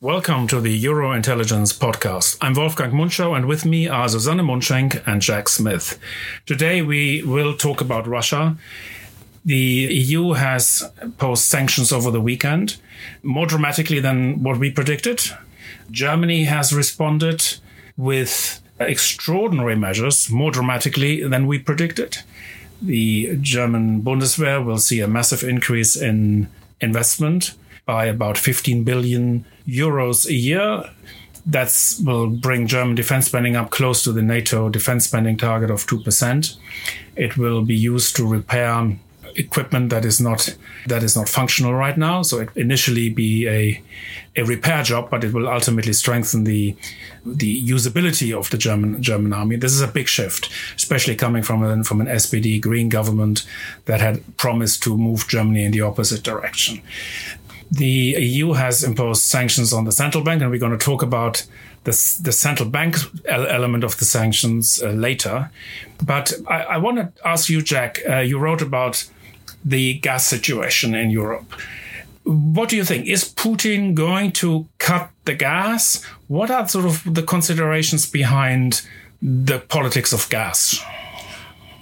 Welcome to the Euro Intelligence Podcast. I'm Wolfgang Münchau, and with me are Susanne Mundschenk and Jack Smith. Today we will talk about Russia. The EU has posed sanctions over the weekend, more dramatically than what we predicted. Germany has responded with extraordinary measures, more dramatically than we predicted. The German Bundeswehr will see a massive increase in investment by about 15 billion euros a year. That will bring German defense spending up close to the NATO defense spending target of 2%. It will be used to repair equipment that is not that is not functional right now. So it initially be a a repair job, but it will ultimately strengthen the the usability of the German German army. This is a big shift, especially coming from an from an SPD Green government that had promised to move Germany in the opposite direction. The EU has imposed sanctions on the central bank, and we're going to talk about the, the central bank element of the sanctions uh, later. But I, I want to ask you, Jack. Uh, you wrote about the gas situation in Europe. What do you think? Is Putin going to cut the gas? What are sort of the considerations behind the politics of gas?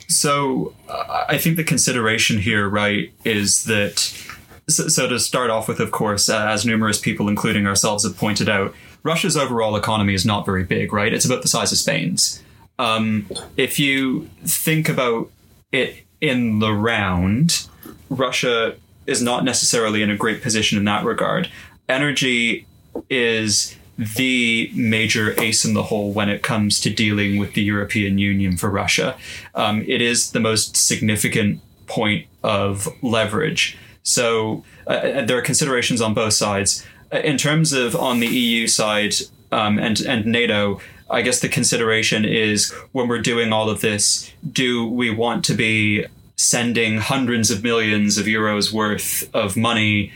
So, uh, I think the consideration here, right, is that so, so, to start off with, of course, uh, as numerous people, including ourselves, have pointed out, Russia's overall economy is not very big, right? It's about the size of Spain's. Um, if you think about it in the round, Russia is not necessarily in a great position in that regard. Energy is the major ace in the hole when it comes to dealing with the European Union for Russia. Um, it is the most significant point of leverage. So uh, uh, there are considerations on both sides. Uh, in terms of on the EU side um, and and NATO, I guess the consideration is when we're doing all of this, do we want to be sending hundreds of millions of euros worth of money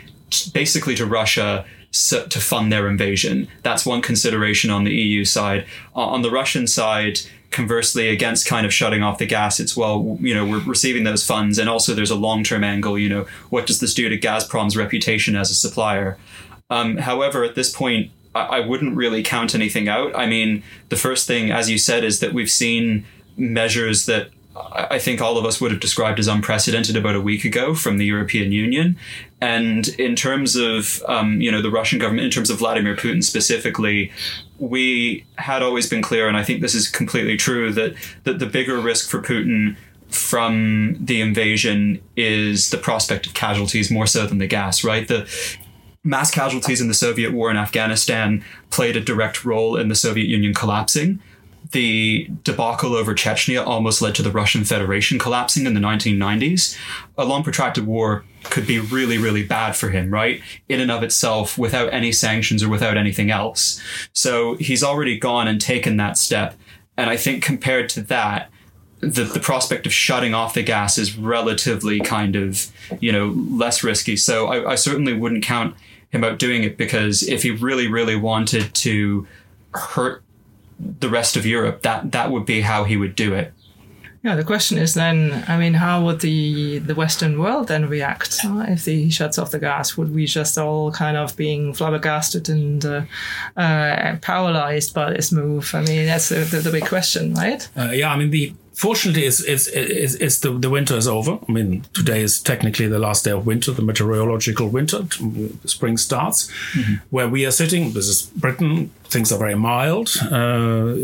basically to Russia to fund their invasion? That's one consideration on the EU side. On the Russian side, conversely against kind of shutting off the gas it's well you know we're receiving those funds. And also there's a long-term angle you know what does this do to gazprom's reputation as a supplier? Um, however at this point I-, I wouldn't really count anything out. I mean the first thing as you said is that we've seen measures that I think all of us would have described as unprecedented about a week ago from the European Union. And in terms of, um, you know, the Russian government, in terms of Vladimir Putin specifically, we had always been clear, and I think this is completely true, that, that the bigger risk for Putin from the invasion is the prospect of casualties more so than the gas, right? The mass casualties in the Soviet war in Afghanistan played a direct role in the Soviet Union collapsing the debacle over Chechnya almost led to the Russian Federation collapsing in the 1990s. A long protracted war could be really, really bad for him, right? In and of itself, without any sanctions or without anything else. So he's already gone and taken that step. And I think compared to that, the, the prospect of shutting off the gas is relatively kind of, you know, less risky. So I, I certainly wouldn't count him out doing it because if he really, really wanted to hurt the rest of Europe, that that would be how he would do it. Yeah, the question is then, I mean, how would the the Western world then react uh, if he shuts off the gas? Would we just all kind of being flabbergasted and uh, uh, paralyzed by this move? I mean, that's the, the, the big question, right? Uh, yeah, I mean, the fortunately, it's, it's, it's, it's, the, the winter is over. I mean, today is technically the last day of winter, the meteorological winter. Spring starts. Mm-hmm. Where we are sitting, this is Britain. Things are very mild. Uh,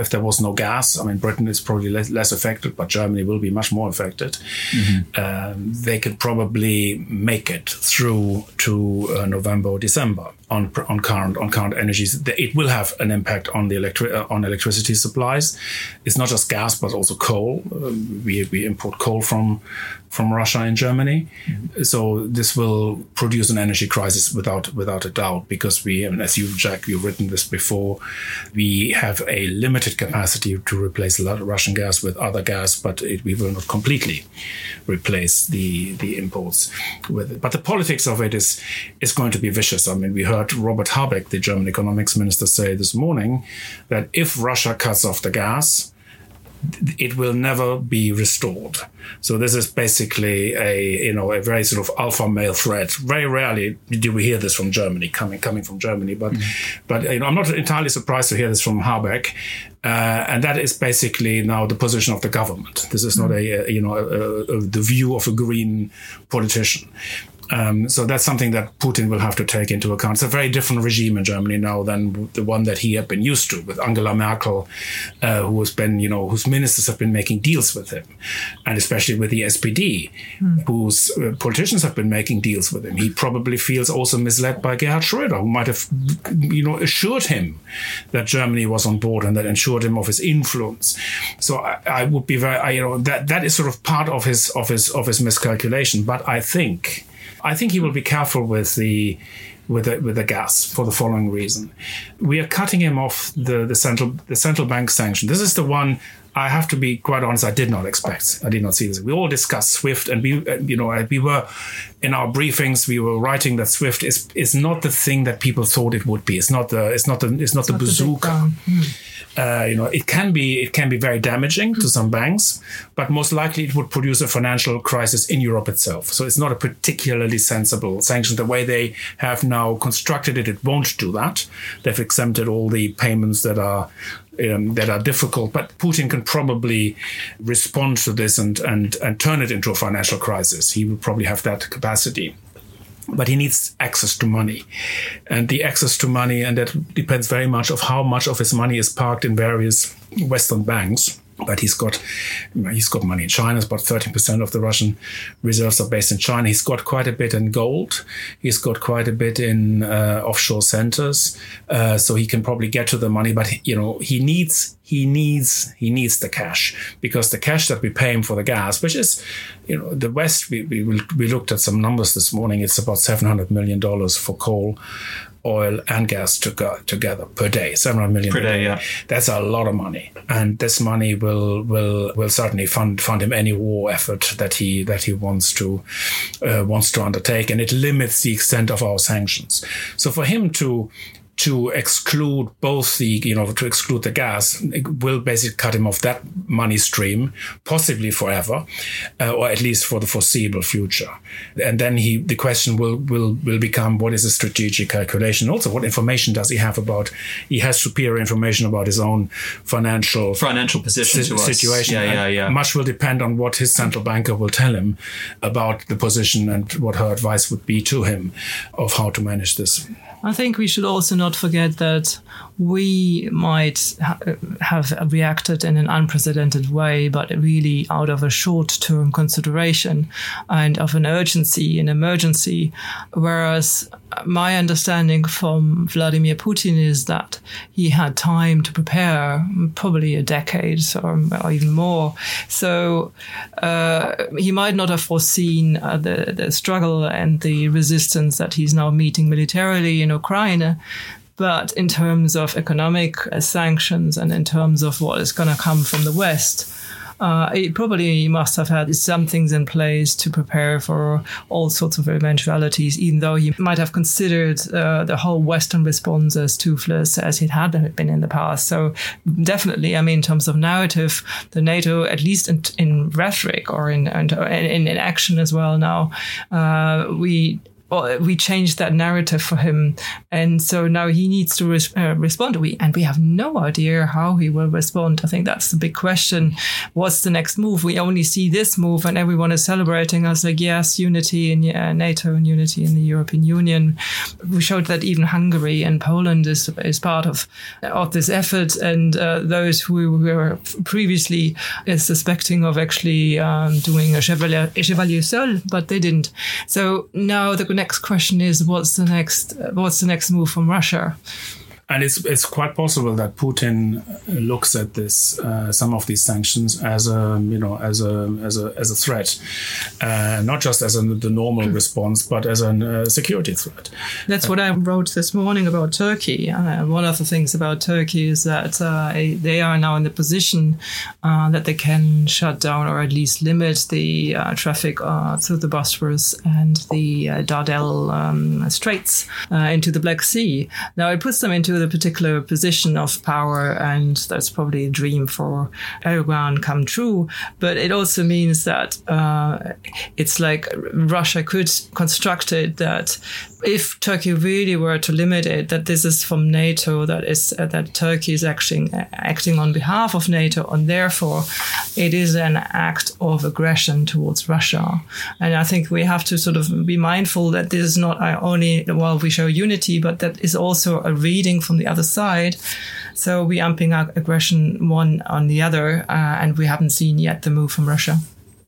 if there was no gas, I mean, Britain is probably less, less affected, but Germany will be much more affected. Mm-hmm. Um, they could probably make it through to uh, November or December on on current on current energies. It will have an impact on the electric uh, on electricity supplies. It's not just gas, but also coal. Uh, we we import coal from from Russia and Germany. Mm-hmm. So this will produce an energy crisis without without a doubt because we, as you Jack, you've written this before, we have a limited capacity to replace Russian gas with other gas, but it, we will not completely replace the the imports with it. But the politics of it is is going to be vicious. I mean, we heard Robert Habeck, the German economics minister, say this morning that if Russia cuts off the gas, it will never be restored. So this is basically a you know a very sort of alpha male threat. Very rarely do we hear this from Germany coming coming from Germany, but mm-hmm. but you know I'm not entirely surprised to hear this from Habeck, uh, and that is basically now the position of the government. This is mm-hmm. not a, a you know a, a, the view of a green politician. Um, so that's something that Putin will have to take into account. It's a very different regime in Germany now than the one that he had been used to with Angela Merkel, uh, who has been, you know, whose ministers have been making deals with him, and especially with the SPD, mm. whose uh, politicians have been making deals with him. He probably feels also misled by Gerhard Schröder, who might have, you know, assured him that Germany was on board and that ensured him of his influence. So I, I would be very, I, you know, that that is sort of part of his of his of his miscalculation. But I think I think he will be careful with the with the, with the gas for the following reason: we are cutting him off the the central the central bank sanction. This is the one I have to be quite honest. I did not expect. I did not see this. We all discussed Swift, and we, you know, we were in our briefings. We were writing that Swift is is not the thing that people thought it would be. It's not the. It's not the. It's not it's the not bazooka. The hmm. uh, you know, it can be. It can be very damaging to some banks, but most likely it would produce a financial crisis in Europe itself. So it's not a particularly sensible sanction. The way they have now constructed it, it won't do that. They've exempted all the payments that are um, that are difficult, but Putin can probably respond to this and, and, and turn it into a financial crisis. He will probably have that capacity. But he needs access to money, and the access to money, and that depends very much of how much of his money is parked in various Western banks but he's got he's got money in China. It's About thirty percent of the Russian reserves are based in China. He's got quite a bit in gold. He's got quite a bit in uh, offshore centers, uh, so he can probably get to the money. But you know, he needs he needs he needs the cash because the cash that we pay him for the gas, which is you know the West, we we, we looked at some numbers this morning. It's about seven hundred million dollars for coal oil and gas to go, together per day, 700 million per day. Yeah, that's a lot of money, and this money will will will certainly fund fund him any war effort that he that he wants to uh, wants to undertake, and it limits the extent of our sanctions. So for him to to exclude both the, you know, to exclude the gas will basically cut him off that money stream, possibly forever, uh, or at least for the foreseeable future. And then he, the question will, will, will become what is a strategic calculation? Also, what information does he have about, he has superior information about his own financial, financial position si- situation. Yeah, yeah, yeah. Much will depend on what his central banker will tell him about the position and what her advice would be to him of how to manage this. I think we should also not forget that we might ha- have reacted in an unprecedented way, but really out of a short term consideration and of an urgency, an emergency. Whereas my understanding from Vladimir Putin is that he had time to prepare, probably a decade or, or even more. So uh, he might not have foreseen uh, the, the struggle and the resistance that he's now meeting militarily in Ukraine. But in terms of economic uh, sanctions and in terms of what is going to come from the West, uh, it probably must have had some things in place to prepare for all sorts of eventualities, even though he might have considered uh, the whole Western response as toothless as it had been in the past. So definitely, I mean, in terms of narrative, the NATO, at least in, in rhetoric or in, in, in action as well now, uh, we well, we changed that narrative for him, and so now he needs to res- uh, respond. We and we have no idea how he will respond. I think that's the big question. What's the next move? We only see this move, and everyone is celebrating us like yes, unity in uh, NATO and unity in the European Union. We showed that even Hungary and Poland is is part of of this effort, and uh, those who were previously uh, suspecting of actually um, doing a chevalier, chevalier seul, but they didn't. So now the next question is what's the next uh, what's the next move from Russia? And it's it's quite possible that Putin looks at this uh, some of these sanctions as a you know as a as a as a threat, uh, not just as a, the normal hmm. response, but as a uh, security threat. That's what I wrote this morning about Turkey. Uh, one of the things about Turkey is that uh, they are now in the position uh, that they can shut down or at least limit the traffic through the Bosphorus and the Dardanelles um, Straits into the Black Sea. Now it puts them into to the particular position of power, and that's probably a dream for Erdogan come true. But it also means that uh, it's like Russia could construct it that if Turkey really were to limit it, that this is from NATO, that is uh, that Turkey is acting acting on behalf of NATO, and therefore it is an act of aggression towards Russia. And I think we have to sort of be mindful that this is not only well we show unity, but that is also a reading from the other side. So we amping up aggression one on the other, uh, and we haven't seen yet the move from Russia.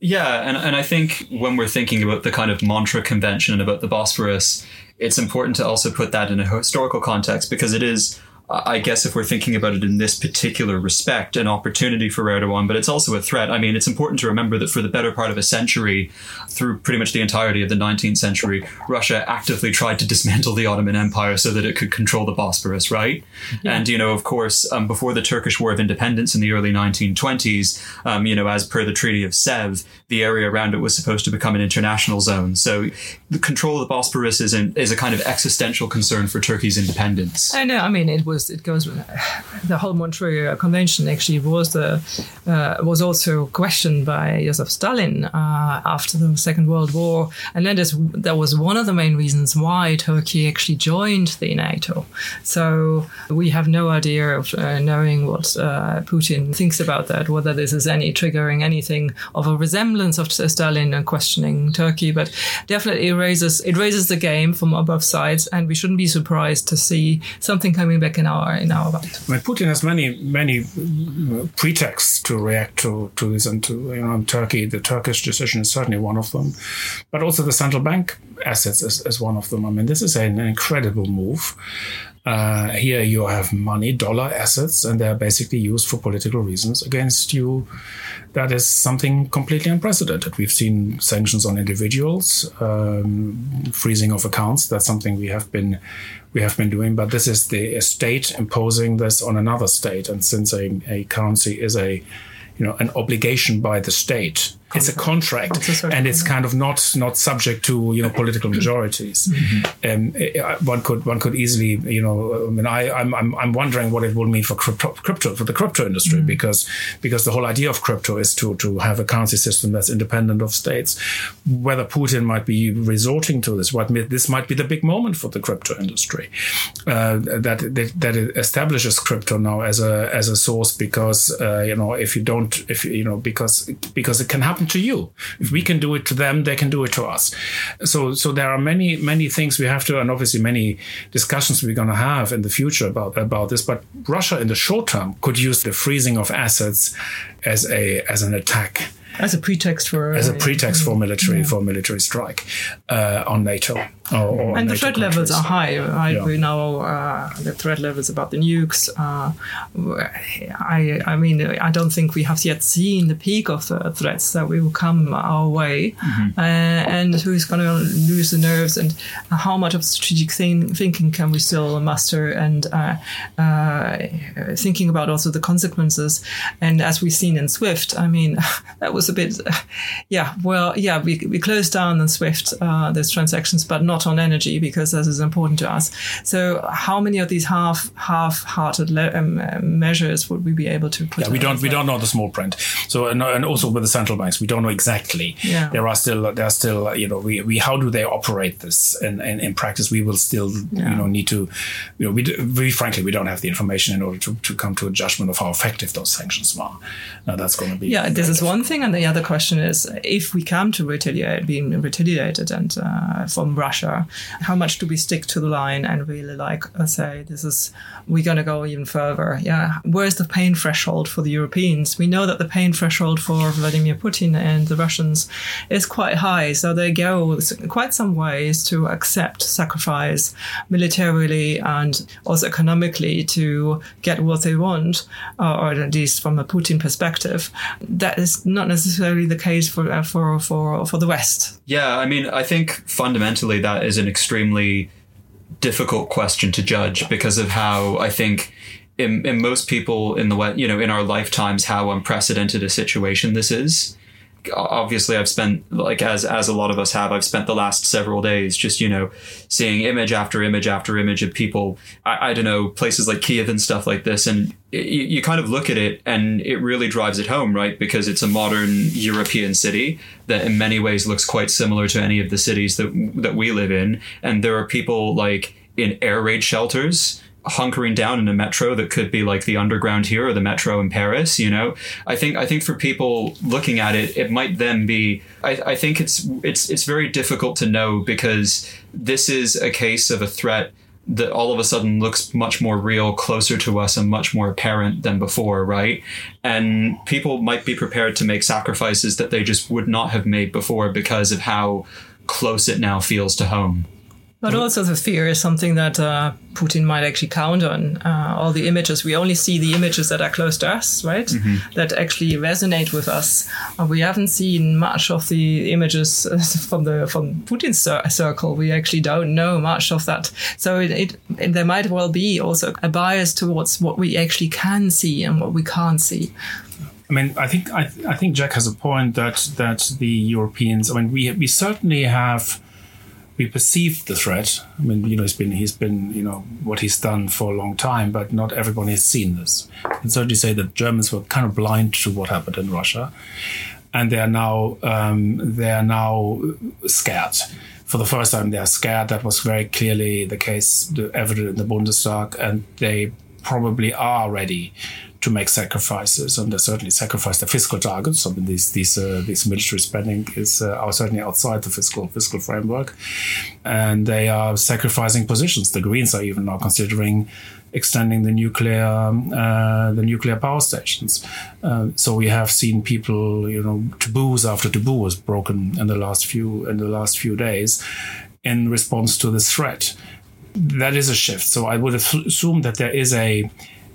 Yeah, and, and I think when we're thinking about the kind of Montreux Convention and about the Bosphorus, it's important to also put that in a historical context because it is I guess if we're thinking about it in this particular respect, an opportunity for Erdogan, but it's also a threat. I mean, it's important to remember that for the better part of a century, through pretty much the entirety of the 19th century, Russia actively tried to dismantle the Ottoman Empire so that it could control the Bosporus, right? Yeah. And, you know, of course, um, before the Turkish War of Independence in the early 1920s, um, you know, as per the Treaty of Sèvres, the area around it was supposed to become an international zone. So the control of the Bosporus is, in, is a kind of existential concern for Turkey's independence. I know. I mean, it was it goes the whole Montreux Convention actually was the uh, was also questioned by Joseph Stalin uh, after the Second World War, and that is that was one of the main reasons why Turkey actually joined the NATO. So we have no idea of uh, knowing what uh, Putin thinks about that, whether this is any triggering anything of a resemblance of Stalin and questioning Turkey, but definitely it raises it raises the game from both sides, and we shouldn't be surprised to see something coming back in our in our I mean, Putin has many many uh, pretexts to react to to this, and to you know, Turkey. The Turkish decision is certainly one of them, but also the central bank assets is, is one of them. I mean, this is an incredible move. Uh, here you have money, dollar assets, and they're basically used for political reasons against you. That is something completely unprecedented. We've seen sanctions on individuals, um, freezing of accounts. That's something we have been we have been doing, but this is the state imposing this on another state. And since a, a currency is a you know an obligation by the state it's a contract, it's a and it's kind of not not subject to you know political majorities. Mm-hmm. Um, one could one could easily you know I mean I I'm I'm, I'm wondering what it will mean for crypto, crypto for the crypto industry mm-hmm. because because the whole idea of crypto is to to have a currency system that's independent of states. Whether Putin might be resorting to this, what this might be the big moment for the crypto industry uh, that, that that establishes crypto now as a as a source because uh, you know if you don't if you know because because it can happen happen to you. If we can do it to them, they can do it to us. So, so there are many, many things we have to, and obviously many discussions we're going to have in the future about about this. But Russia, in the short term, could use the freezing of assets as a as an attack as a pretext for as a pretext for military yeah. for military strike uh, on NATO. Or, or and the threat countries. levels are high. Right? Yeah. We know uh, the threat levels about the nukes. Uh, I, I mean, I don't think we have yet seen the peak of the threats that will come our way, mm-hmm. Uh, and who's going to lose the nerves, and how much of strategic thing, thinking can we still muster, and uh, uh, thinking about also the consequences. And as we've seen in SWIFT, I mean, that was a bit, yeah, well, yeah, we, we closed down on SWIFT uh, those transactions, but not on energy because this is important to us. So, how many of these half half-hearted le- um, measures would we be able to put? Yeah, we don't we don't know the small print. So, and, and also with the central banks, we don't know exactly. Yeah. there are still there are still you know we, we how do they operate this in, in, in practice? We will still yeah. you know need to you know we, we frankly we don't have the information in order to, to come to a judgment of how effective those sanctions were. Now that's going to be yeah. This is one thing, and the other question is if we come to retaliate, being retaliated and uh, from Russia, how much do we stick to the line and really like uh, say this is we're going to go even further? Yeah, where's the pain threshold for the Europeans? We know that the pain threshold for Vladimir Putin and the Russians is quite high, so they go quite some ways to accept sacrifice militarily and also economically to get what they want, or at least from a Putin perspective. That is not necessarily the case for uh, for for for the West. Yeah, I mean, I think fundamentally that is an extremely difficult question to judge because of how I think in, in most people in the you know, in our lifetimes, how unprecedented a situation this is. Obviously I've spent like as as a lot of us have I've spent the last several days just you know seeing image after image after image of people. I, I don't know places like Kiev and stuff like this and it, you, you kind of look at it and it really drives it home right? Because it's a modern European city that in many ways looks quite similar to any of the cities that that we live in. And there are people like in air raid shelters hunkering down in a metro that could be like the underground here or the metro in Paris, you know. I think I think for people looking at it, it might then be I, I think it's it's it's very difficult to know because this is a case of a threat that all of a sudden looks much more real, closer to us, and much more apparent than before, right? And people might be prepared to make sacrifices that they just would not have made before because of how close it now feels to home. But also the fear is something that uh, Putin might actually count on. Uh, all the images, we only see the images that are close to us, right? Mm-hmm. That actually resonate with us. Uh, we haven't seen much of the images from the from Putin's cir- circle. We actually don't know much of that. So it, it, it, there might well be also a bias towards what we actually can see and what we can't see. I mean, I think I, I think Jack has a point that that the Europeans. I mean, we we certainly have we perceive the threat. I mean, you know, he's been he's been you know what he's done for a long time, but not everybody has seen this. And so, certainly say that Germans were kind of blind to what happened in Russia, and they are now um, they are now scared. For the first time, they are scared. That was very clearly the case, the evident in the Bundestag, and they probably are ready to make sacrifices, and they certainly sacrifice the fiscal targets. I mean, these these uh, these military spending is uh, are certainly outside the fiscal fiscal framework, and they are sacrificing positions. The Greens are even now considering extending the nuclear uh, the nuclear power stations. Uh, so we have seen people, you know, taboos after taboo was broken in the last few in the last few days, in response to this threat. That is a shift. So I would assume that there is a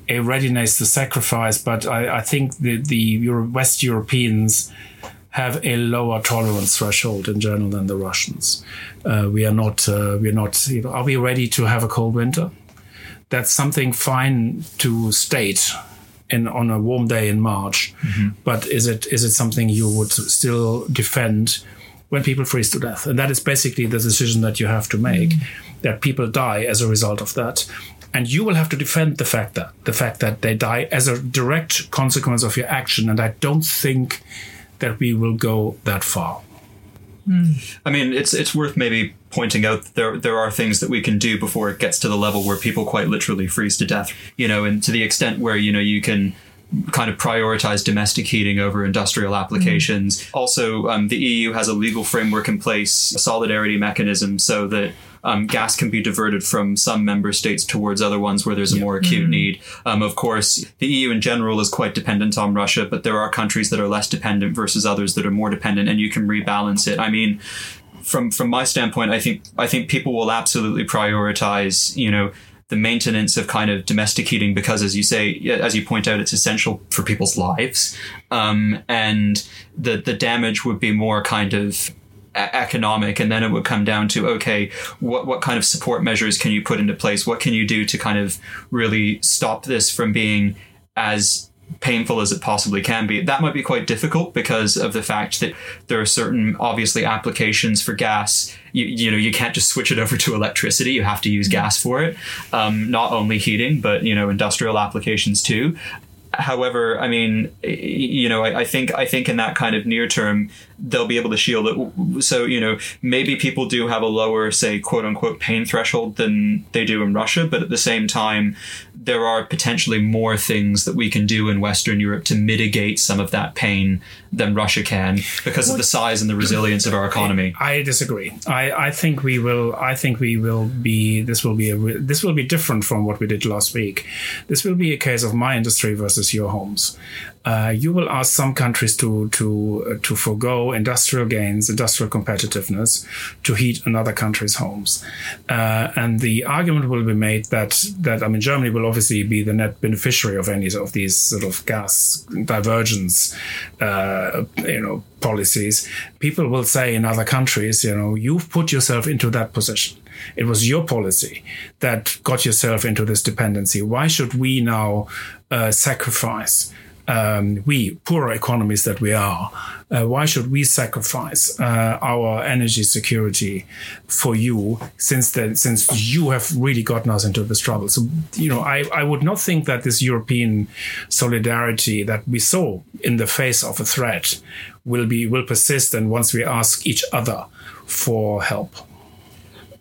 a readiness to sacrifice, but I, I think the, the Euro- West Europeans have a lower tolerance threshold in general than the Russians. Uh, we are not, uh, we are not, you know, are we ready to have a cold winter? That's something fine to state in on a warm day in March, mm-hmm. but is it is it something you would still defend when people freeze to death? And that is basically the decision that you have to make. Mm-hmm. That people die as a result of that, and you will have to defend the fact that the fact that they die as a direct consequence of your action and i don't think that we will go that far I mean, it's it's worth maybe pointing out that there there are things that we can do before it gets to the level where people quite literally freeze to death. You know, and to the extent where you know you can kind of prioritize domestic heating over industrial applications. Mm. Also, um, the EU has a legal framework in place, a solidarity mechanism, so that um, gas can be diverted from some member states towards other ones where there's a more acute mm-hmm. need. Um, of course, the EU in general is quite dependent on Russia, but there are countries that are less dependent versus others that are more dependent, and you can rebalance it. I mean, from from my standpoint, I think I think people will absolutely prioritize, you know, the maintenance of kind of domestic heating because, as you say, as you point out, it's essential for people's lives, um, and the the damage would be more kind of economic and then it would come down to okay what what kind of support measures can you put into place? What can you do to kind of really stop this from being as painful as it possibly can be. That might be quite difficult because of the fact that there are certain obviously applications for gas. You, you know you can't just switch it over to electricity. You have to use gas for it. Um, not only heating but you know industrial applications too. However, I mean, you know, I, I, think I think in that kind of near term, they'll be able to shield it. So you know, maybe people do have a lower, say, quote unquote, pain threshold than they do in Russia, but at the same time, there are potentially more things that we can do in Western Europe to mitigate some of that pain than Russia can because of the size and the resilience of our economy. I disagree. I, I think we will. I think we will be. This will be a. This will be different from what we did last week. This will be a case of my industry versus your homes uh, you will ask some countries to to uh, to forego industrial gains, industrial competitiveness, to heat another country's homes, uh, and the argument will be made that that I mean Germany will obviously be the net beneficiary of any of these sort of gas divergence, uh, you know, policies. People will say in other countries, you know, you've put yourself into that position. It was your policy that got yourself into this dependency. Why should we now sacrifice? Um, we poorer economies that we are, uh, why should we sacrifice uh, our energy security for you since then, since you have really gotten us into this trouble? So, you know, I, I would not think that this European solidarity that we saw in the face of a threat will be will persist and once we ask each other for help.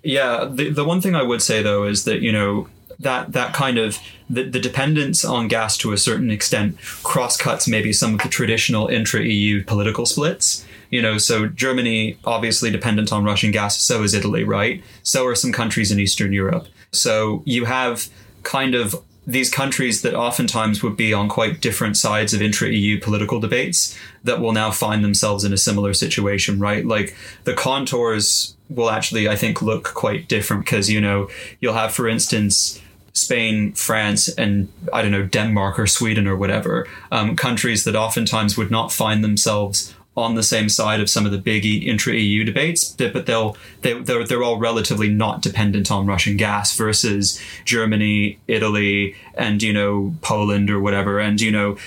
Yeah, the, the one thing I would say though is that, you know, that that kind of the, the dependence on gas to a certain extent cross cuts maybe some of the traditional intra EU political splits. You know, so Germany obviously dependent on Russian gas, so is Italy, right? So are some countries in Eastern Europe. So you have kind of these countries that oftentimes would be on quite different sides of intra EU political debates that will now find themselves in a similar situation, right? Like the contours will actually, I think, look quite different because, you know, you'll have, for instance, Spain, France, and I don't know, Denmark or Sweden or whatever, um, countries that oftentimes would not find themselves on the same side of some of the big intra EU debates, but they'll they, they're they're all relatively not dependent on Russian gas versus Germany, Italy, and you know Poland or whatever, and you know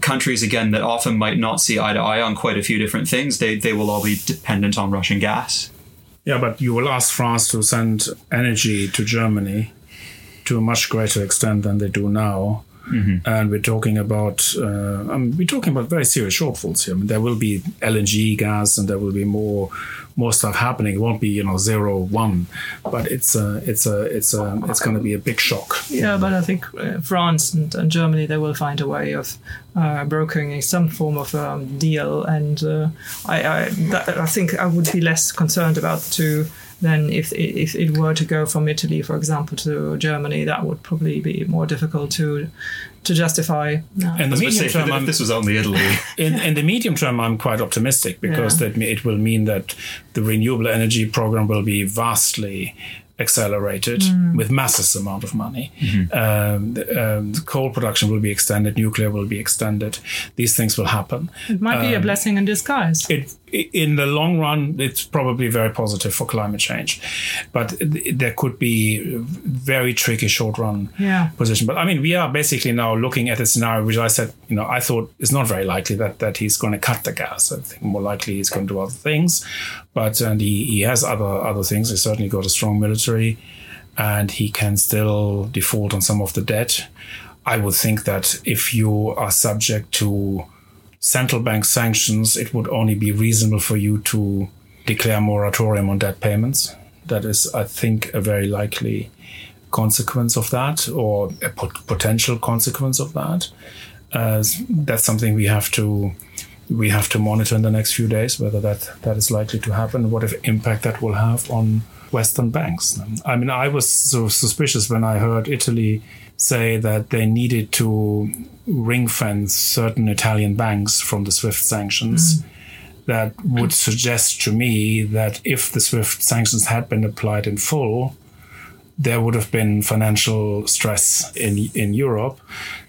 countries again that often might not see eye to eye on quite a few different things. They they will all be dependent on Russian gas. Yeah, but you will ask France to send energy to Germany to a much greater extent than they do now. Mm-hmm. And we're talking about uh, I mean, we're talking about very serious shortfalls here. I mean, there will be LNG gas, and there will be more more stuff happening. It won't be you know zero one, but it's a it's a it's a it's going to be a big shock. Yeah, but I think uh, France and, and, Germany they will find a way of uh, brokering some form of um, deal, and uh, I I, that, I think I would be less concerned about to then if, if it were to go from Italy, for example, to Germany, that would probably be more difficult to to justify. No. In the medium term, if this was only Italy. in, in the medium term, I'm quite optimistic because yeah. that it will mean that the renewable energy program will be vastly accelerated mm. with massive amount of money. Mm-hmm. Um, the, um, coal production will be extended, nuclear will be extended. These things will happen. It might be a um, blessing in disguise. It, in the long run, it's probably very positive for climate change, but there could be very tricky short run yeah. position. But I mean, we are basically now looking at a scenario which I said, you know, I thought it's not very likely that that he's going to cut the gas. I think more likely he's going to do other things, but and he, he has other other things. He's certainly got a strong military, and he can still default on some of the debt. I would think that if you are subject to central bank sanctions, it would only be reasonable for you to declare moratorium on debt payments. That is, I think, a very likely consequence of that, or a pot- potential consequence of that. Uh, that's something we have to we have to monitor in the next few days whether that that is likely to happen, what if impact that will have on Western banks. I mean, I was so suspicious when I heard Italy say that they needed to ring fence certain Italian banks from the SWIFT sanctions. Mm. That would suggest to me that if the SWIFT sanctions had been applied in full, there would have been financial stress in in Europe,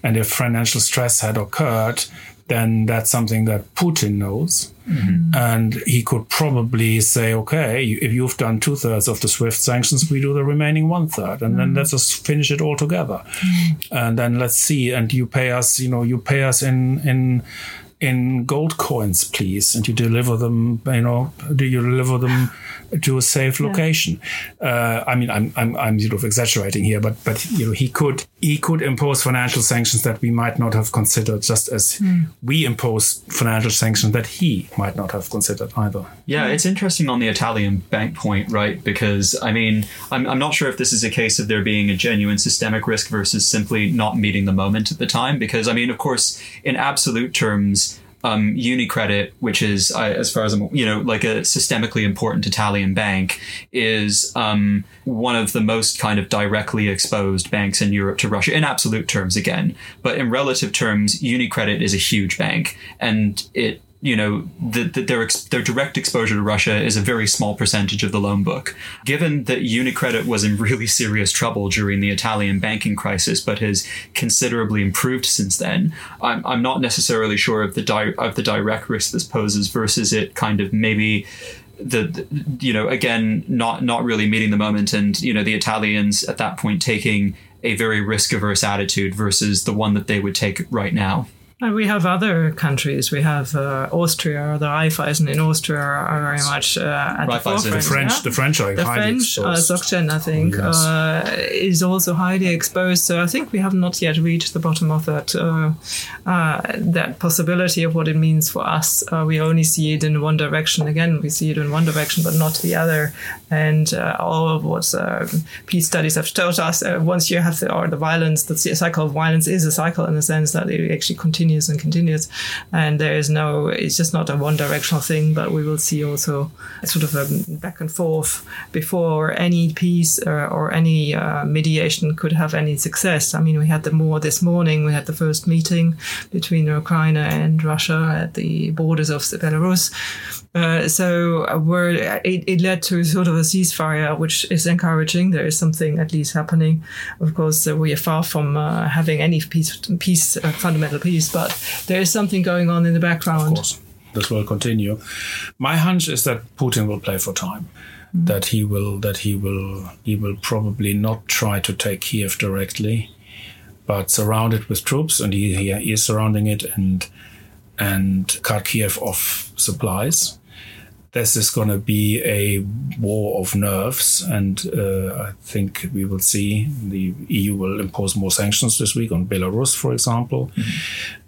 and if financial stress had occurred, then that's something that Putin knows. Mm-hmm. And he could probably say, okay, if you've done two thirds of the SWIFT sanctions, we do the remaining one third. And mm-hmm. then let's just finish it all together. Mm-hmm. And then let's see. And you pay us, you know, you pay us in, in, in gold coins, please, and you deliver them. You know, do you deliver them to a safe location? Yeah. Uh, I mean, I'm, I'm I'm sort of exaggerating here, but but you know, he could he could impose financial sanctions that we might not have considered, just as mm. we impose financial sanctions that he might not have considered either. Yeah, it's interesting on the Italian bank point, right? Because I mean, I'm I'm not sure if this is a case of there being a genuine systemic risk versus simply not meeting the moment at the time. Because I mean, of course, in absolute terms um, UniCredit, which is, uh, as far as I'm, you know, like a systemically important Italian bank, is um, one of the most kind of directly exposed banks in Europe to Russia in absolute terms again. But in relative terms, UniCredit is a huge bank and it you know, the, the, their their direct exposure to Russia is a very small percentage of the loan book. Given that UniCredit was in really serious trouble during the Italian banking crisis, but has considerably improved since then, I'm, I'm not necessarily sure of the di- of the direct risk this poses versus it kind of maybe the, you know again not not really meeting the moment and you know the Italians at that point taking a very risk averse attitude versus the one that they would take right now. And we have other countries. We have uh, Austria, the Raiffeisen in Austria are very much uh, at the forefront. The French, yeah? the French are the highly French uh, exposed. SocGen, I think, yes. uh, is also highly exposed. So I think we have not yet reached the bottom of that uh, uh, that possibility of what it means for us. Uh, we only see it in one direction. Again, we see it in one direction, but not the other. And uh, all of what uh, peace studies have told us, uh, once you have the or the violence, the cycle of violence is a cycle in the sense that it actually continues and continues, and there is no. It's just not a one directional thing, but we will see also sort of a back and forth before any peace uh, or any uh, mediation could have any success. I mean, we had the more this morning. We had the first meeting between Ukraine and Russia at the borders of Belarus. Uh, so uh, it, it led to sort of a ceasefire, which is encouraging. There is something at least happening. Of course, uh, we are far from uh, having any peace, peace, fundamental peace, but there is something going on in the background. Of course, this will continue. My hunch is that Putin will play for time. Mm. That he will, that he will, he will probably not try to take Kiev directly, but surround it with troops, and he, he, he is surrounding it and and cut Kiev off supplies. This is going to be a war of nerves, and uh, I think we will see the EU will impose more sanctions this week on Belarus, for example.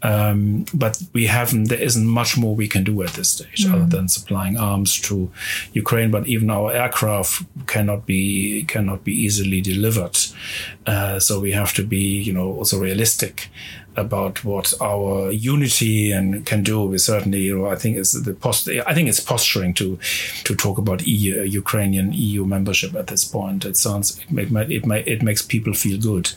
Um, but we haven't. There isn't much more we can do at this stage, other than supplying arms to Ukraine. But even our aircraft cannot be cannot be easily delivered. Uh, so we have to be, you know, also realistic about what our unity and can do. We certainly, you know, I think it's the post. I think it's posturing to to talk about EU, Ukrainian EU membership at this point. It sounds it might it might it makes people feel good,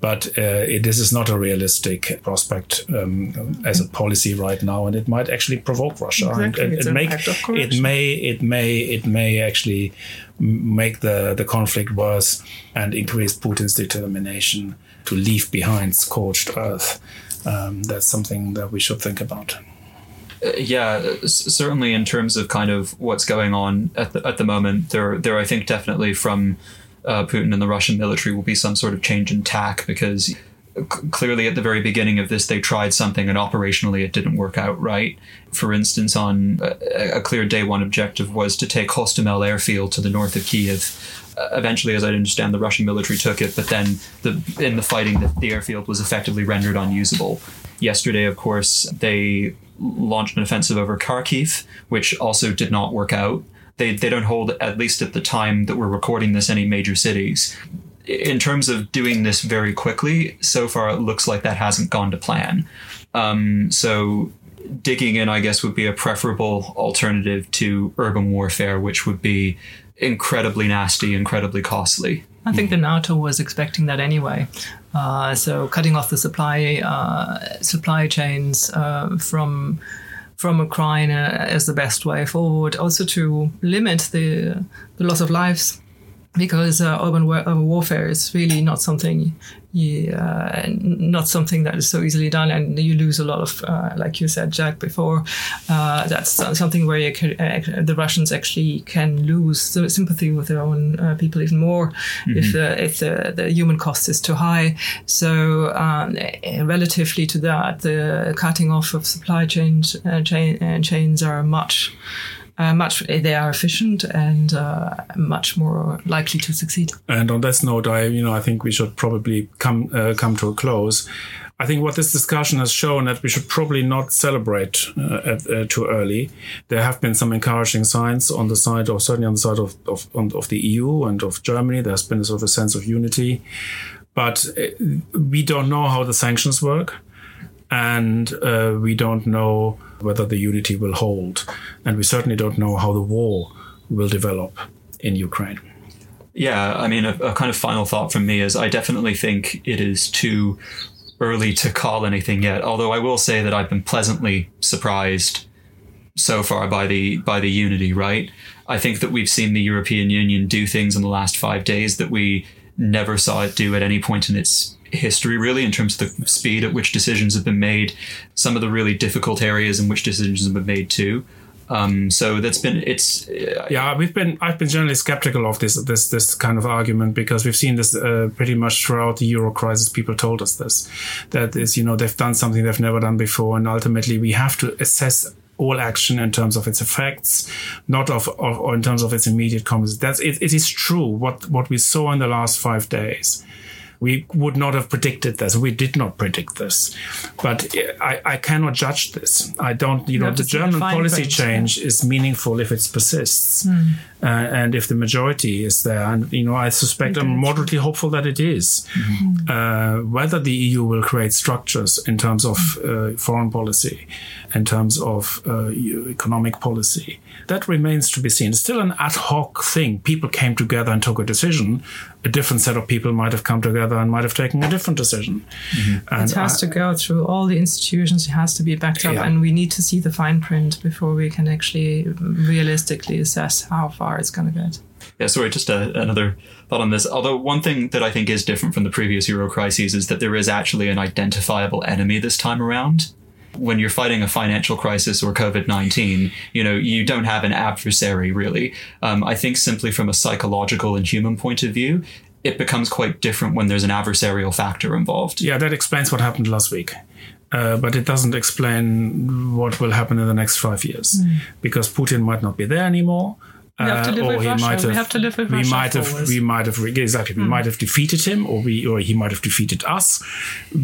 but uh, it, this is not a realistic prospect um, as a policy right now, and it might actually provoke Russia. Exactly, And it's it, an make, act of it may it may it may actually make the the conflict worse and increase Putin's determination to leave behind scorched earth. Um, that's something that we should think about. yeah, certainly in terms of kind of what's going on at the at the moment, there there I think definitely from uh, Putin and the Russian military will be some sort of change in tack because clearly at the very beginning of this they tried something and operationally it didn't work out right. For instance, on a, a clear day one objective was to take Hostomel airfield to the north of Kiev. Uh, eventually, as I understand, the Russian military took it, but then the, in the fighting, the, the airfield was effectively rendered unusable. Yesterday, of course, they launched an offensive over Kharkiv, which also did not work out. They, they don't hold, at least at the time that we're recording this, any major cities. In terms of doing this very quickly, so far it looks like that hasn't gone to plan. Um, so digging in, I guess, would be a preferable alternative to urban warfare, which would be incredibly nasty, incredibly costly. I think the NATO was expecting that anyway. Uh, so cutting off the supply uh, supply chains uh, from from Ukraine uh, is the best way forward. Also to limit the the loss of lives, because uh, urban wa- uh, warfare is really not something you, uh, not something that is so easily done, and you lose a lot of, uh, like you said, Jack before. Uh, that's something where you can, the Russians actually can lose sy- sympathy with their own uh, people even more if uh, if the, human cost is too high. So um, relatively to that, the cutting off of supply chains uh, chain, uh, chains are much. Uh, much they are efficient and uh, much more likely to succeed. And on that note, I you know I think we should probably come uh, come to a close. I think what this discussion has shown that we should probably not celebrate uh, at, uh, too early. There have been some encouraging signs on the side, or certainly on the side of of, on, of the EU and of Germany. There's been a sort of a sense of unity, but uh, we don't know how the sanctions work, and we don't know whether the unity will hold, and we certainly don't know how the war will develop in Ukraine. Yeah, I mean, a, a kind of final thought from me is I definitely think it is too early to call anything yet. Although I will say that I've been pleasantly surprised so far by the by the unity. Right, I think that we've seen the European Union do things in the last five days that we never saw it do at any point in its history, really, in terms of the speed at which decisions have been made, some of the really difficult areas in which decisions have been made too. Um, so that's been it's uh, yeah we've been I've been generally skeptical of this this this kind of argument because we've seen this uh, pretty much throughout the euro crisis. People told us this that is you know they've done something they've never done before, and ultimately we have to assess all action in terms of its effects, not of, or in terms of its immediate consequences. That's it, it is true what what we saw in the last five days we would not have predicted this. We did not predict this, but I, I cannot judge this. I don't, you, you know, the German policy print, change yeah. is meaningful if it persists, mm. uh, and if the majority is there. And you know, I suspect I'm moderately hopeful that it is. Mm-hmm. Uh, whether the EU will create structures in terms of uh, foreign policy, in terms of uh, economic policy, that remains to be seen. It's still an ad hoc thing. People came together and took a decision. A different set of people might have come together and might have taken a different decision. Mm-hmm. it has I, to go through all the institutions. It has to be backed up, yeah. and we need to see the fine print before we can actually realistically assess how far it's going to get. Yeah, sorry, just a, another thought on this. Although one thing that I think is different from the previous Euro crises is that there is actually an identifiable enemy this time around when you're fighting a financial crisis or COVID 19, you know, you don't have an adversary really. Um, I think simply from a psychological and human point of view, it becomes quite different when there's an adversarial factor involved. Yeah, that explains what happened last week. Uh, but it doesn't explain what will happen in the next five years mm. because Putin might not be there anymore. We have to live uh, with Russia. Have, we have to live with we Russia Might have, we might have exactly. We mm. might have defeated him, or we, or he might have defeated us.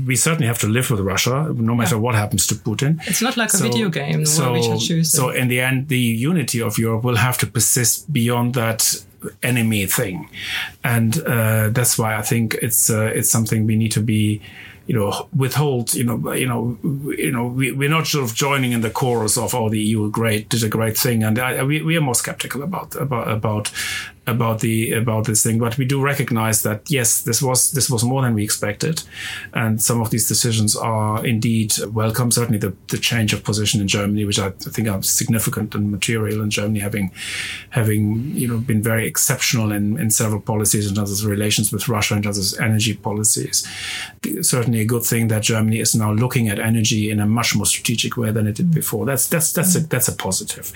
We certainly have to live with Russia, no matter yeah. what happens to Putin. It's not like so, a video game so, where we choose. So in the end, the unity of Europe will have to persist beyond that enemy thing, and uh, that's why I think it's uh, it's something we need to be you know, withhold, you know, you know, you know, we, we're not sort of joining in the chorus of, oh, the EU great did a great thing, and I, we, we are more skeptical about about about about the about this thing. But we do recognize that yes, this was this was more than we expected, and some of these decisions are indeed welcome. Certainly, the, the change of position in Germany, which I think are significant and material in Germany, having having you know been very exceptional in, in several policies in terms of relations with Russia in terms of energy policies. Certainly, a good thing that Germany is now looking at energy in a much more strategic way than it did before. That's that's that's a that's a positive,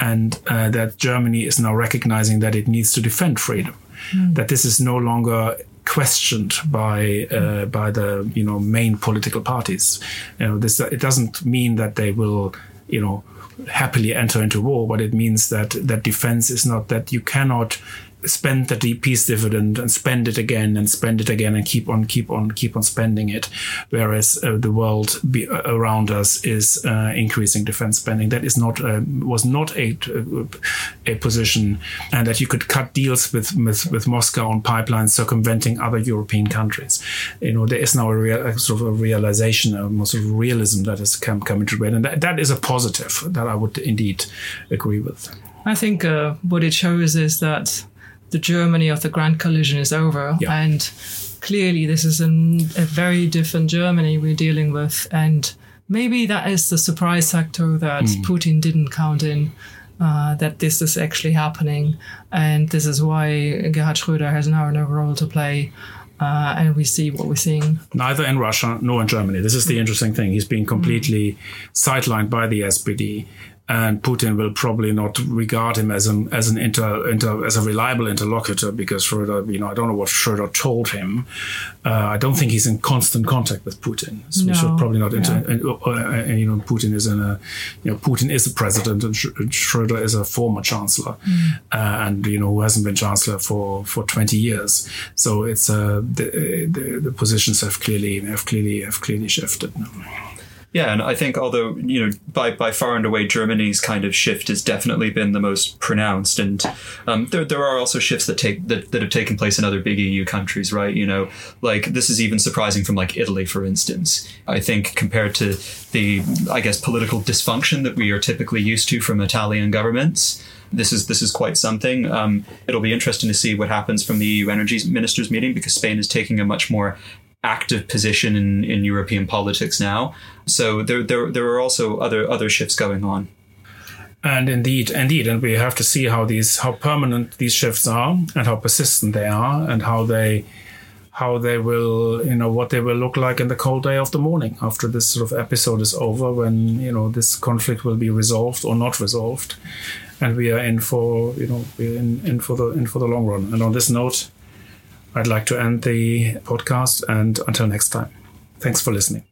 and uh, that Germany is now recognizing that it needs needs to defend freedom. Mm. That this is no longer questioned by uh, by the you know main political parties. You know, this it doesn't mean that they will you know happily enter into war, but it means that that defense is not that you cannot spend the peace dividend and spend it again and spend it again and keep on keep on keep on spending it whereas uh, the world be, uh, around us is uh, increasing defense spending that is not uh, was not a a position and that you could cut deals with with, with Moscow on pipelines circumventing other European countries you know there is now a, real, a sort of a realization a sort of realism that has come come into play and that, that is a positive that I would indeed agree with I think uh, what it shows is that the Germany of the Grand Coalition is over. Yeah. And clearly, this is an, a very different Germany we're dealing with. And maybe that is the surprise factor that mm. Putin didn't count in. Uh, that this is actually happening, and this is why Gerhard Schröder has now no role to play. Uh, and we see what we're seeing. Neither in Russia nor in Germany. This is the interesting thing. He's being completely mm. sidelined by the SPD and Putin will probably not regard him as an as an inter, inter as a reliable interlocutor because Schroeder, you know, I don't know what Schroeder told him. Uh, I don't think he's in constant contact with Putin. So no. we should probably not. Inter, yeah. and, uh, uh, you know, Putin is in a, you know, Putin is a president and Schroeder is a former chancellor, mm. uh, and you know, who hasn't been chancellor for for twenty years. So it's uh, the, the, the positions have clearly have clearly have clearly shifted. Yeah, and I think although you know by by far and away Germany's kind of shift has definitely been the most pronounced, and um, there there are also shifts that take that, that have taken place in other big EU countries, right? You know, like this is even surprising from like Italy, for instance. I think compared to the I guess political dysfunction that we are typically used to from Italian governments this is this is quite something. Um, it'll be interesting to see what happens from the EU energy ministers meeting because Spain is taking a much more active position in, in European politics now. So there, there, there are also other other shifts going on. And indeed, indeed, and we have to see how these how permanent these shifts are and how persistent they are and how they how they will you know what they will look like in the cold day of the morning after this sort of episode is over when you know this conflict will be resolved or not resolved and we are in for you know we're in, in for the in for the long run and on this note I'd like to end the podcast. And until next time, thanks for listening.